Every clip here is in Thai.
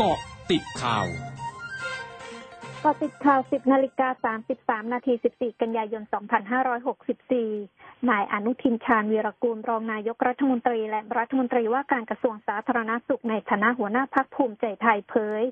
กาะติดข่าวกาะติดข่าว 10นาฬิกา33นาที14 กันยายน 2564 นายอนุทินชาญวีรกูลรองนายกรัฐมนตรี และรัฐมนตรีว่าการกระทรวงสาธารณสุขในฐานะหัวหน้าพักภูมิใจไทยเผย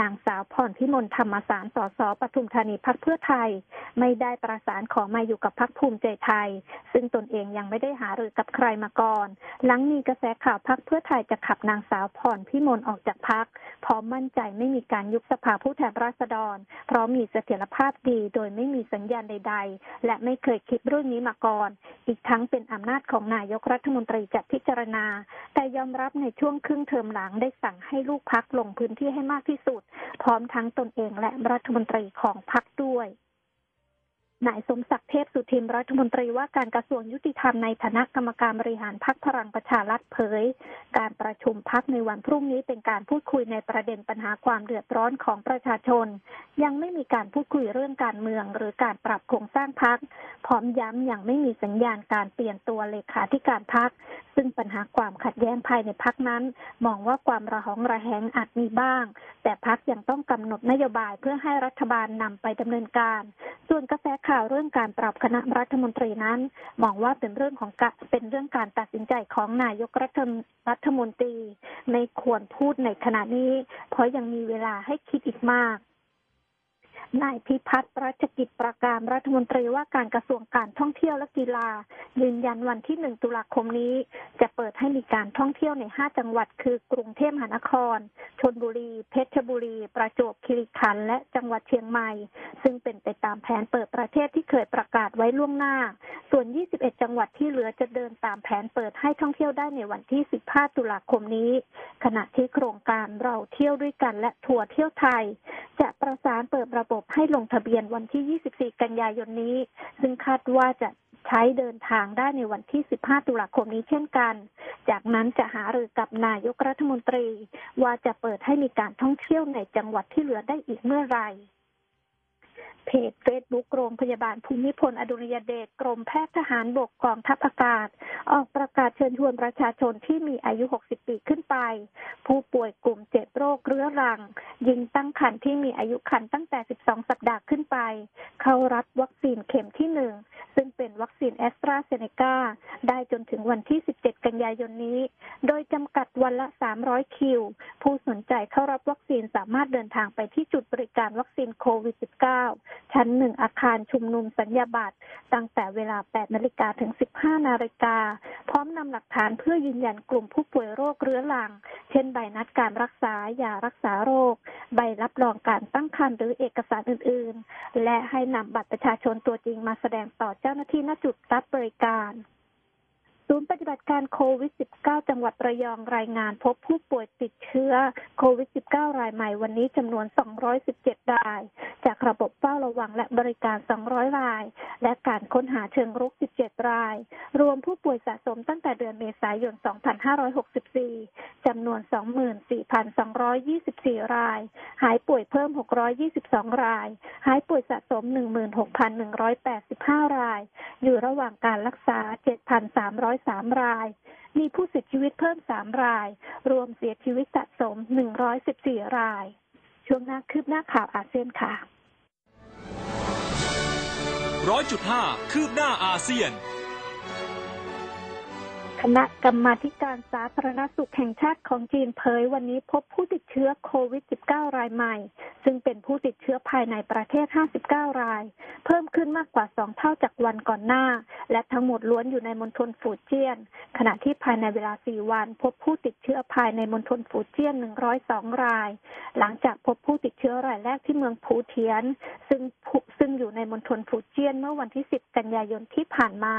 นางสาวพรพิมลธรรมสารสสปทุมธานีพักเพื่อไทย ไม่ได้ประสานขอมาอยู่กับพักภูมิใจไทย ซึ่งตนเองยังไม่ได้หารือกับใครมาก่อน หลังมีกระแสข่าวพักเพื่อไทยจะขับนางสาวพรพิมลออกจากพักพร้อมมั่นใจไม่มีการยุบสภาผู้แทนราษฎร เพราะมีเสถียรภาพดีโดยไม่มีสัญญาณใด ๆ และไม่เคยคิดเรื่องนี้มาก่อนอีกทั้งเป็นอำนาจของนายกรัฐมนตรีจะพิจารณา แต่ยอมรับในช่วงครึ่งเทอมหลังได้สั่งให้ลูกพักลงพื้นที่ให้มากที่สุด พร้อมทั้งตนเองและรัฐมนตรีของพักด้วย นายสมศักดิ์เทพสุทินรัฐมนตรีว่าการกระทรวงยุติธรรมในฐานะกรรมการบริหารพักพลังประชารัฐเผย การประชุมพักในวันพรุ่งนี้เป็นการพูดคุยในประเด็นปัญหาความเดือดร้อนของประชาชน ยังไม่มีการพูดคุยเรื่องการเมือง หรือการปรับโครงสร้างพักพร้อมย้ำยังไม่มีสัญญาณการเปลี่ยนตัวเลขาธิการพักซึ่งปัญหาความขัดแย้งภายในพักนั้น มองว่าความระหองระแหงอาจมีบ้าง แต่พักยังต้องกำหนดนโยบายเพื่อให้รัฐบาลนำไปดำเนินการ ส่วนกระแสข่าวเรื่องการปรับคณะรัฐมนตรีนั้น มองว่าเป็นเรื่องของเป็นเรื่องการตัดสินใจของนายกรัฐรัฐมนตรี ไม่ควรพูดในขณะนี้ เพราะยังมีเวลาให้คิดอีกมาก นายพิพัฒน์รัชกิจประการรัฐมนตรีว่าการกระทรวงการท่องเที่ยวและกีฬา ยืนยันวันที่หนึ่งตุลาคมนี้ จะเปิดให้มีการท่องเที่ยวในห้าจังหวัด คือกรุงเทพมหานคร ชนบุรี เพชรบุรี ประจวบคีรีขันธ์และจังหวัดเชียงใหม่ ซึ่งเป็นไปตามแผนเปิดประเทศที่เคยประกาศไว้ล่วงหน้า ส่วน 21 จังหวัดที่เหลือจะเดินตามแผนเปิดให้ท่องเที่ยวได้ในวันที่ 15 ตุลาคมนี้ ขณะที่โครงการเราเที่ยวด้วยกันและทัวร์เที่ยวไทย จะ ประสานเปิดระบบให้ลงทะเบียนวันที่ 24 กันยายนนี้ ซึ่งคาดว่าจะใช้เดินทางได้ในวันที่ 15 ตุลาคมนี้เช่นกัน จากนั้นจะหารือกับนายกรัฐมนตรี ว่าจะเปิดให้มีการท่องเที่ยวในจังหวัดที่เหลือได้อีกเมื่อไหร่ เพจเฟซบุ๊กโรงพยาบาลภูมิพลอดุลยเดชกรมแพทย์ทหารบกกองทัพอากาศ ออกประกาศเชิญชวนประชาชนที่มีอายุ 60 ปีขึ้นไป ผู้ป่วยกลุ่มเจ็บโรคเรื้อรัง ยิงตั้งครรภ์ที่มีอายุครรภ์ตั้งแต่ 12 สัปดาห์ขึ้นไป เข้ารับวัคซีนเข็มที่หนึ่งซึ่งเป็นวัค นแอสตราเซเนกาได้จนถึงวันที่ 17 กันยายนนี้ โดยจำกัดวันละ 300 คิว ผู้สนใจเข้ารับวัคซีนสามารถเดินทางไปที่จุดบริการวัคซีนโควิด -19 ชั้นหนึ่งอาคารชุมนุมสัญญาบัตรตั้งแต่เวลา 8 นาฬิกาถึง 15 นาฬิกา พร้อมนำหลักฐานเพื่อยืนยันกลุ่มผู้ป่วยโรคเรื้อรัง เช่นใบนัดการรักษายารักษาโรค ใบรับรองการตั้งครรภ์หรือเอกสารอื่น ๆ และให้นำบัตรประชาชนตัวจริงมาแสดงต่อเจ้าหน้าที่ณจุดรับบริการ ศูนย์ปฏิบัติการโควิด -19 จังหวัดระยองรายงานพบผู้ป่วยติดเชื้อโควิด -19 รายใหม่วันนี้จำนวน 217 ราย จากระบบเฝ้าระวังและบริการ 200 ราย และการค้นหาเชิงรุก 17 ราย รวมผู้ป่วยสะสมตั้งแต่เดือนเมษายน 2564 จำนวน 24,224 ราย หายป่วยเพิ่ม 622 ราย หายป่วยสะสม 16,185 ราย อยู่ระหว่างการรักษา 7,300 103ราย มีผู้เสียชีวิตเพิ่ม 3 ราย รวมเสียชีวิตสะสม 114 ราย ช่วงหน้าคืบหน้าข่าวอาเซียนค่ะ ร้อยจุดห้าคืบหน้าอาเซียน คณะกรรมาการสาธารณสุขแห่งชาติของจีนเผยวันนี้พบผู้ติดเชื้อโควิด -19 รายใหม่ ซึ่งเป็นผู้ติดเชื้อภายในประเทศ 59 ราย เพิ่มขึ้นมากกว่า 2 เท่าจากวันก่อนหน้า และทั้งหมดล้วนอยู่ในมณฑลฟูเจียน ขณะที่ภายในเวลา 4 วัน พบผู้ติดเชื้อภายในมณฑลฟูเจียน 102 ราย หลังจากพบผู้ติดเชื้อรายแรกที่เมืองผูเทียน ซึ่งซึ่งอยู่ในมณฑลฟูเจียนเมื่อวันที่ 10 กันยายนที่ผ่านมา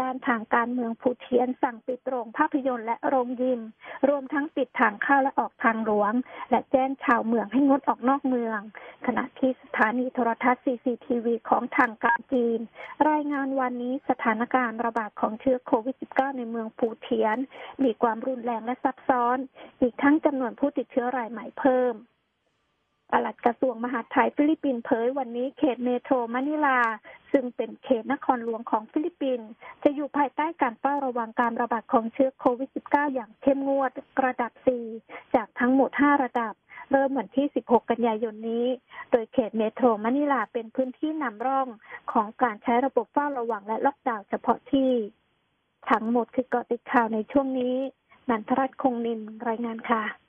ด้านทางการเมืองผู้เทียน สั่งปิดโรงภาพยนตร์และโรงยิม รวมทั้งปิดทางเข้าและออกทางหลวง และแจ้งชาวเมืองให้งดออกนอกเมือง ขณะที่สถานีโทรทัศน์ CCTV ของทางการจีน รายงานวันนี้สถานการณ์ระบาดของเชื้อโควิด -19 ในเมืองปูเทียน มีความรุนแรงและซับซ้อน อีกทั้งจำนวนผู้ติดเชื้อรายใหม่เพิ่มปลัดกระทรวงมหาดไทยฟิลิปปินส์เผยวันนี้เขตเมโทรมะนิลา ซึ่งเป็นเขตนครหลวงของฟิลิปปินส์จะอยู่ภายใต้การเฝ้าระวังการระบาดของเชื้อโควิด -19 อย่างเข้มงวดระดับ 4 จากทั้งหมด 5 ระดับ เริ่มวันที่ 16 กันยายนนี้ โดยเขตเมโทรมะนิลาเป็นพื้นที่นำร่องของการใช้ระบบเฝ้าระวังและล็อกดาวน์เฉพาะที่ ทั้งหมดคือเกาะติดข่าวในช่วงนี้ นันทรัตน์คงนินรายงานค่ะ